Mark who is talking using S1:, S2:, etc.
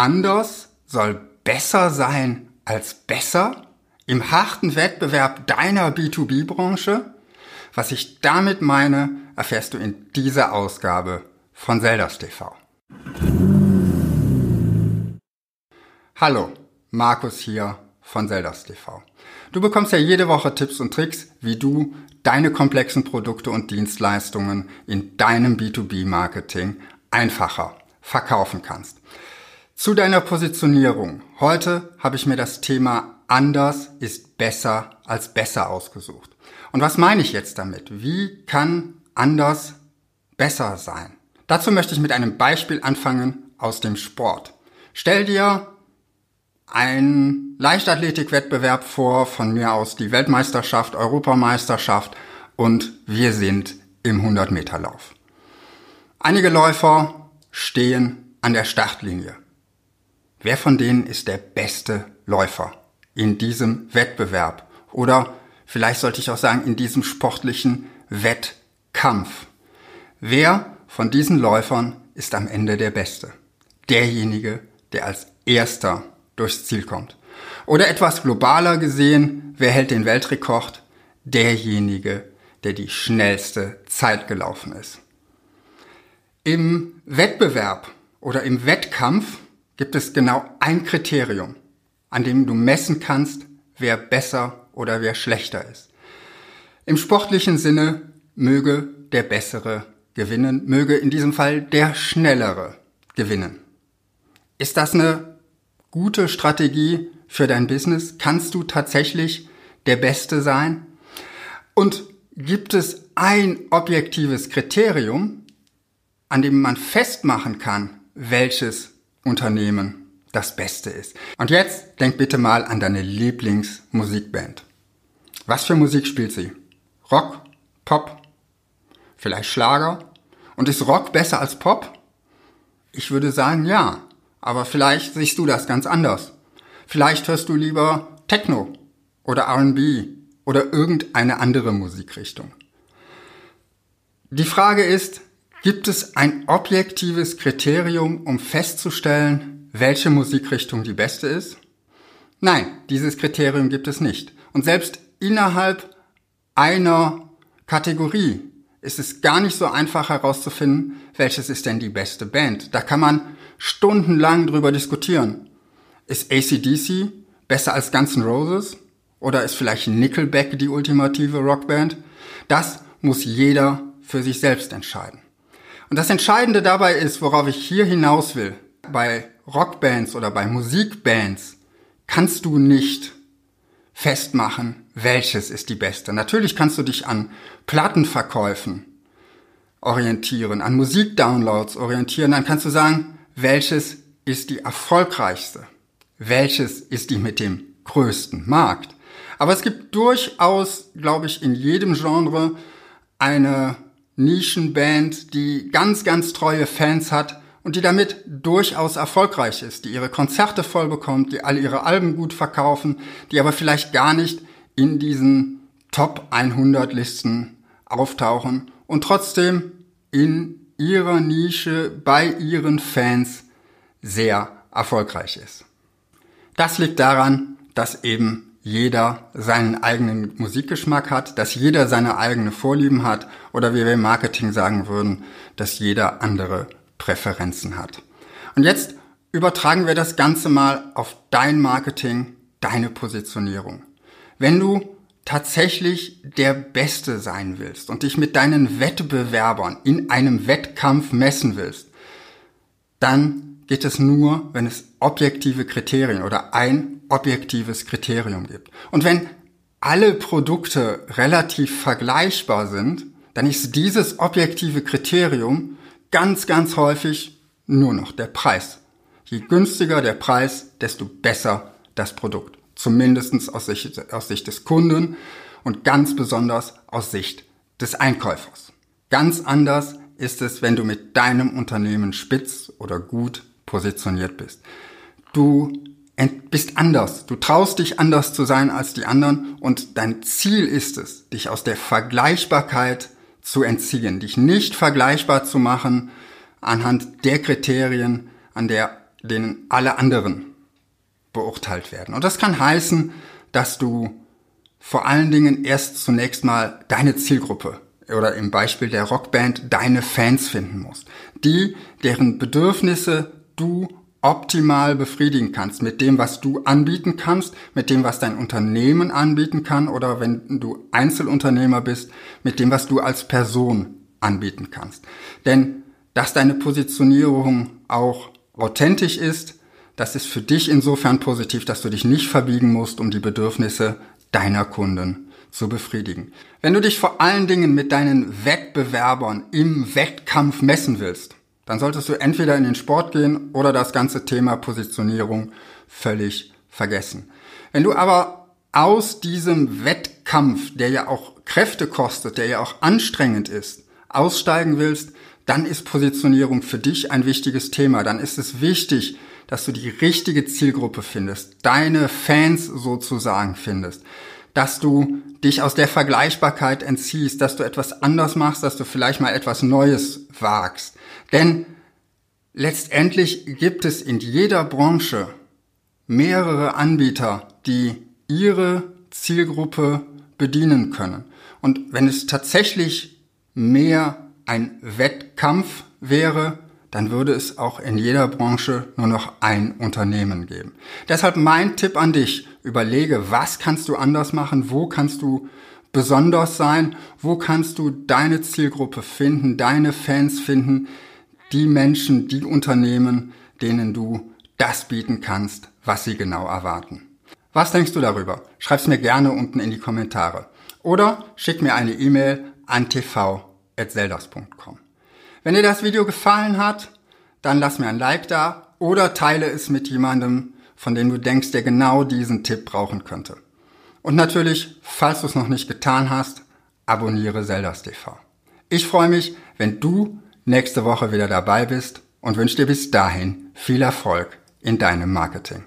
S1: anders soll besser sein als besser? Im harten Wettbewerb deiner B2B-Branche? Was ich damit meine, erfährst du in dieser Ausgabe von Zeldas TV. Hallo, Markus hier von Zeldas TV. Du bekommst ja jede Woche Tipps und Tricks, wie du deine komplexen Produkte und Dienstleistungen in deinem B2B-Marketing einfacher verkaufen kannst. Zu deiner Positionierung. Heute habe ich mir das Thema anders ist besser als besser ausgesucht. Und was meine ich jetzt damit? Wie kann anders besser sein? Dazu möchte ich mit einem Beispiel anfangen aus dem Sport. Stell dir einen Leichtathletikwettbewerb vor, von mir aus die Weltmeisterschaft, Europameisterschaft und wir sind im 100-Meter-Lauf. Einige Läufer stehen an der Startlinie. Wer von denen ist der beste Läufer in diesem Wettbewerb? Oder vielleicht sollte ich auch sagen, in diesem sportlichen Wettkampf? Wer von diesen Läufern ist am Ende der Beste? Derjenige, der als erster durchs Ziel kommt. Oder etwas globaler gesehen, wer hält den Weltrekord? Derjenige, der die schnellste Zeit gelaufen ist. Im Wettbewerb oder im Wettkampf gibt es genau ein Kriterium, an dem du messen kannst, wer besser oder wer schlechter ist. Im sportlichen Sinne möge der Bessere gewinnen, möge in diesem Fall der Schnellere gewinnen. Ist das eine gute Strategie für dein Business? Kannst du tatsächlich der Beste sein? Und gibt es ein objektives Kriterium, an dem man festmachen kann, welches Unternehmen das Beste ist. Und jetzt denk bitte mal an deine Lieblingsmusikband. Was für Musik spielt sie? Rock? Pop? Vielleicht Schlager? Und ist Rock besser als Pop? Ich würde sagen ja, aber vielleicht siehst du das ganz anders. Vielleicht hörst du lieber Techno oder RB oder irgendeine andere Musikrichtung. Die Frage ist, Gibt es ein objektives Kriterium, um festzustellen, welche Musikrichtung die beste ist? Nein, dieses Kriterium gibt es nicht. Und selbst innerhalb einer Kategorie ist es gar nicht so einfach herauszufinden, welches ist denn die beste Band. Da kann man stundenlang drüber diskutieren. Ist ACDC besser als Guns N' Roses? Oder ist vielleicht Nickelback die ultimative Rockband? Das muss jeder für sich selbst entscheiden. Und das Entscheidende dabei ist, worauf ich hier hinaus will, bei Rockbands oder bei Musikbands kannst du nicht festmachen, welches ist die beste. Natürlich kannst du dich an Plattenverkäufen orientieren, an Musikdownloads orientieren, dann kannst du sagen, welches ist die erfolgreichste, welches ist die mit dem größten Markt. Aber es gibt durchaus, glaube ich, in jedem Genre eine Nischenband, die ganz, ganz treue Fans hat und die damit durchaus erfolgreich ist, die ihre Konzerte voll bekommt, die alle ihre Alben gut verkaufen, die aber vielleicht gar nicht in diesen Top 100 Listen auftauchen und trotzdem in ihrer Nische bei ihren Fans sehr erfolgreich ist. Das liegt daran, dass eben jeder seinen eigenen Musikgeschmack hat, dass jeder seine eigene Vorlieben hat oder wie wir im Marketing sagen würden, dass jeder andere Präferenzen hat. Und jetzt übertragen wir das Ganze mal auf dein Marketing, deine Positionierung. Wenn du tatsächlich der Beste sein willst und dich mit deinen Wettbewerbern in einem Wettkampf messen willst, dann geht es nur, wenn es objektive Kriterien oder ein objektives Kriterium gibt. Und wenn alle Produkte relativ vergleichbar sind, dann ist dieses objektive Kriterium ganz, ganz häufig nur noch der Preis. Je günstiger der Preis, desto besser das Produkt. Zumindestens aus Sicht, aus Sicht des Kunden und ganz besonders aus Sicht des Einkäufers. Ganz anders ist es, wenn du mit deinem Unternehmen spitz oder gut positioniert bist. Du bist anders. Du traust dich anders zu sein als die anderen und dein Ziel ist es, dich aus der Vergleichbarkeit zu entziehen, dich nicht vergleichbar zu machen anhand der Kriterien, an der denen alle anderen beurteilt werden. Und das kann heißen, dass du vor allen Dingen erst zunächst mal deine Zielgruppe oder im Beispiel der Rockband deine Fans finden musst. Die, deren Bedürfnisse du optimal befriedigen kannst mit dem, was du anbieten kannst, mit dem, was dein Unternehmen anbieten kann oder wenn du Einzelunternehmer bist, mit dem, was du als Person anbieten kannst. Denn dass deine Positionierung auch authentisch ist, das ist für dich insofern positiv, dass du dich nicht verbiegen musst, um die Bedürfnisse deiner Kunden zu befriedigen. Wenn du dich vor allen Dingen mit deinen Wettbewerbern im Wettkampf messen willst, dann solltest du entweder in den Sport gehen oder das ganze Thema Positionierung völlig vergessen. Wenn du aber aus diesem Wettkampf, der ja auch Kräfte kostet, der ja auch anstrengend ist, aussteigen willst, dann ist Positionierung für dich ein wichtiges Thema. Dann ist es wichtig, dass du die richtige Zielgruppe findest, deine Fans sozusagen findest, dass du dich aus der Vergleichbarkeit entziehst, dass du etwas anders machst, dass du vielleicht mal etwas Neues wagst. Denn letztendlich gibt es in jeder Branche mehrere Anbieter, die ihre Zielgruppe bedienen können. Und wenn es tatsächlich mehr ein Wettkampf wäre, dann würde es auch in jeder Branche nur noch ein Unternehmen geben. Deshalb mein Tipp an dich, überlege, was kannst du anders machen, wo kannst du besonders sein, wo kannst du deine Zielgruppe finden, deine Fans finden, die Menschen, die Unternehmen, denen du das bieten kannst, was sie genau erwarten. Was denkst du darüber? Schreib's mir gerne unten in die Kommentare. Oder schick mir eine E-Mail an tv.zeldas.com. Wenn dir das Video gefallen hat, dann lass mir ein Like da oder teile es mit jemandem, von dem du denkst, der genau diesen Tipp brauchen könnte. Und natürlich, falls du es noch nicht getan hast, abonniere Zeldas TV. Ich freue mich, wenn du nächste Woche wieder dabei bist und wünsche dir bis dahin viel Erfolg in deinem Marketing.